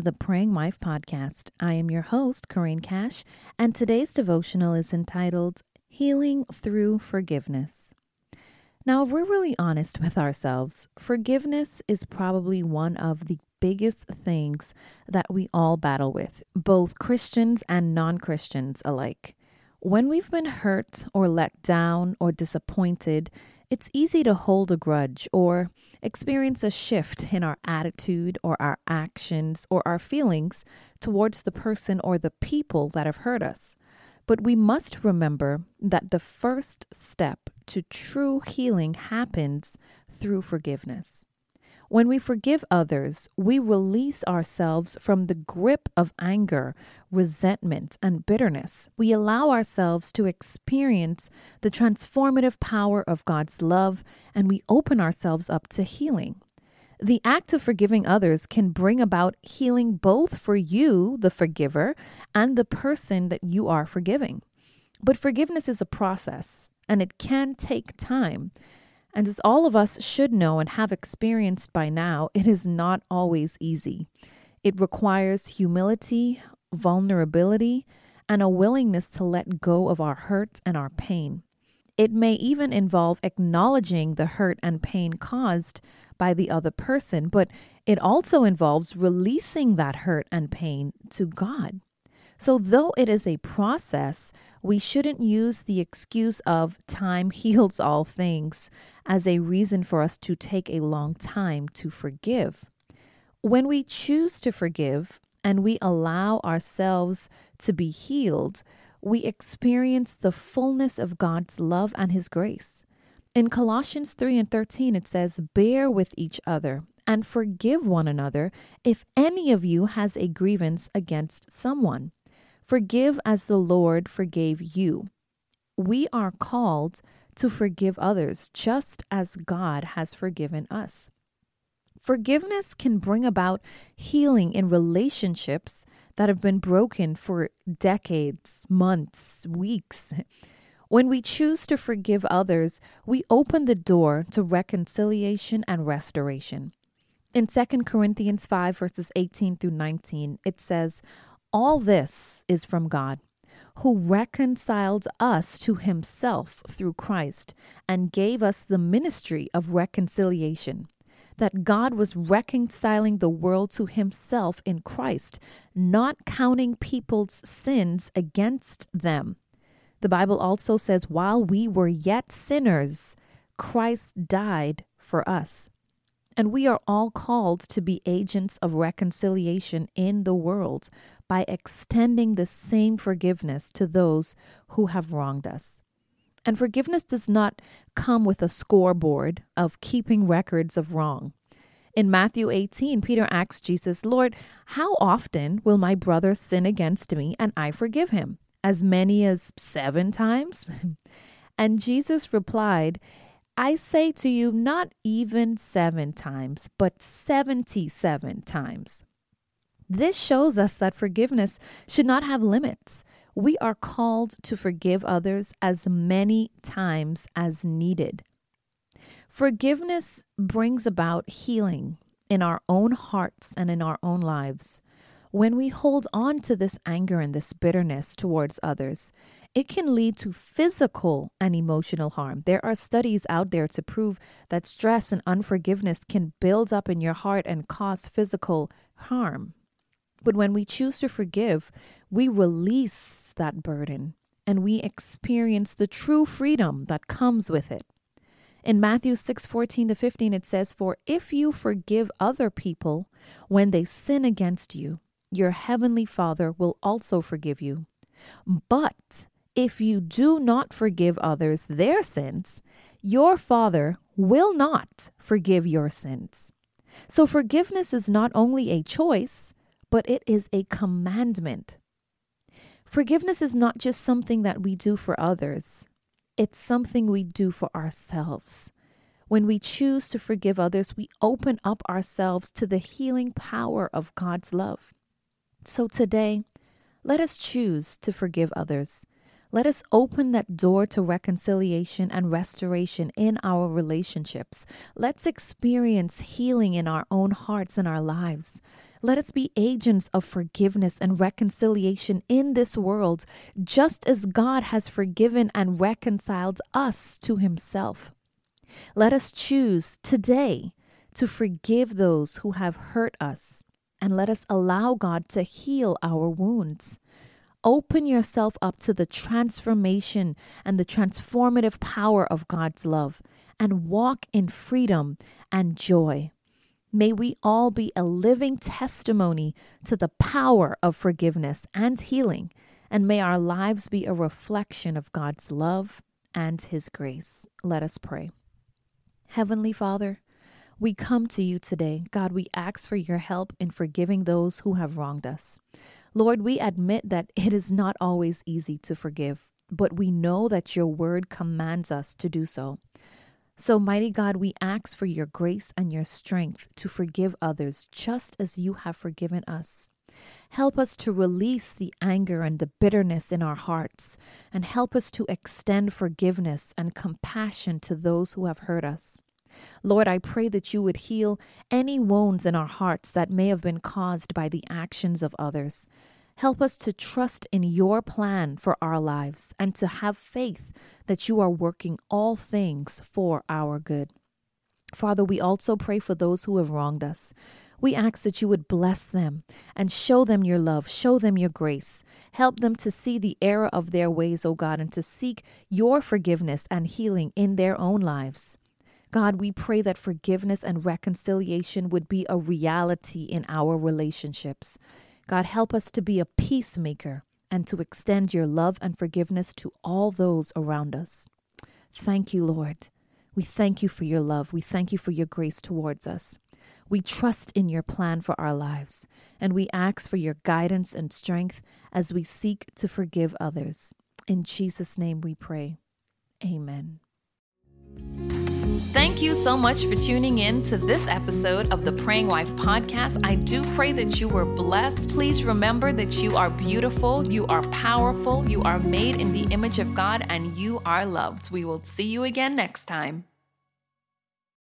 the Praying Wife podcast. I am your host, Corinne Cash, and today's devotional is entitled Healing Through Forgiveness. Now, if we're really honest with ourselves, forgiveness is probably one of the biggest things that we all battle with, both Christians and non Christians alike. When we've been hurt or let down or disappointed, it's easy to hold a grudge or experience a shift in our attitude or our actions or our feelings towards the person or the people that have hurt us. But we must remember that the first step to true healing happens through forgiveness. When we forgive others, we release ourselves from the grip of anger, resentment, and bitterness. We allow ourselves to experience the transformative power of God's love, and we open ourselves up to healing. The act of forgiving others can bring about healing both for you, the forgiver, and the person that you are forgiving. But forgiveness is a process, and it can take time. And as all of us should know and have experienced by now, it is not always easy. It requires humility, vulnerability, and a willingness to let go of our hurt and our pain. It may even involve acknowledging the hurt and pain caused by the other person, but it also involves releasing that hurt and pain to God. So, though it is a process, we shouldn't use the excuse of time heals all things as a reason for us to take a long time to forgive. When we choose to forgive and we allow ourselves to be healed, we experience the fullness of God's love and His grace. In Colossians 3 and 13, it says, Bear with each other and forgive one another if any of you has a grievance against someone. Forgive as the Lord forgave you. We are called to forgive others just as God has forgiven us. Forgiveness can bring about healing in relationships that have been broken for decades, months, weeks. When we choose to forgive others, we open the door to reconciliation and restoration. In 2 Corinthians 5, verses 18 through 19, it says, all this is from God, who reconciled us to himself through Christ and gave us the ministry of reconciliation. That God was reconciling the world to himself in Christ, not counting people's sins against them. The Bible also says, while we were yet sinners, Christ died for us. And we are all called to be agents of reconciliation in the world by extending the same forgiveness to those who have wronged us. And forgiveness does not come with a scoreboard of keeping records of wrong. In Matthew 18, Peter asks Jesus, Lord, how often will my brother sin against me and I forgive him? As many as seven times? and Jesus replied, I say to you, not even seven times, but 77 times. This shows us that forgiveness should not have limits. We are called to forgive others as many times as needed. Forgiveness brings about healing in our own hearts and in our own lives. When we hold on to this anger and this bitterness towards others, it can lead to physical and emotional harm. There are studies out there to prove that stress and unforgiveness can build up in your heart and cause physical harm. But when we choose to forgive, we release that burden and we experience the true freedom that comes with it. In Matthew 6 14 to 15, it says, For if you forgive other people when they sin against you, your heavenly Father will also forgive you. But if you do not forgive others their sins, your Father will not forgive your sins. So forgiveness is not only a choice, but it is a commandment. Forgiveness is not just something that we do for others, it's something we do for ourselves. When we choose to forgive others, we open up ourselves to the healing power of God's love. So today, let us choose to forgive others. Let us open that door to reconciliation and restoration in our relationships. Let's experience healing in our own hearts and our lives. Let us be agents of forgiveness and reconciliation in this world, just as God has forgiven and reconciled us to himself. Let us choose today to forgive those who have hurt us, and let us allow God to heal our wounds. Open yourself up to the transformation and the transformative power of God's love and walk in freedom and joy. May we all be a living testimony to the power of forgiveness and healing, and may our lives be a reflection of God's love and His grace. Let us pray. Heavenly Father, we come to you today. God, we ask for your help in forgiving those who have wronged us. Lord, we admit that it is not always easy to forgive, but we know that your word commands us to do so. So, mighty God, we ask for your grace and your strength to forgive others just as you have forgiven us. Help us to release the anger and the bitterness in our hearts, and help us to extend forgiveness and compassion to those who have hurt us. Lord, I pray that you would heal any wounds in our hearts that may have been caused by the actions of others. Help us to trust in your plan for our lives and to have faith that you are working all things for our good. Father, we also pray for those who have wronged us. We ask that you would bless them and show them your love, show them your grace. Help them to see the error of their ways, O God, and to seek your forgiveness and healing in their own lives. God, we pray that forgiveness and reconciliation would be a reality in our relationships. God, help us to be a peacemaker and to extend your love and forgiveness to all those around us. Thank you, Lord. We thank you for your love. We thank you for your grace towards us. We trust in your plan for our lives, and we ask for your guidance and strength as we seek to forgive others. In Jesus' name we pray. Amen. Thank you so much for tuning in to this episode of the Praying Wife podcast. I do pray that you were blessed. Please remember that you are beautiful, you are powerful, you are made in the image of God, and you are loved. We will see you again next time.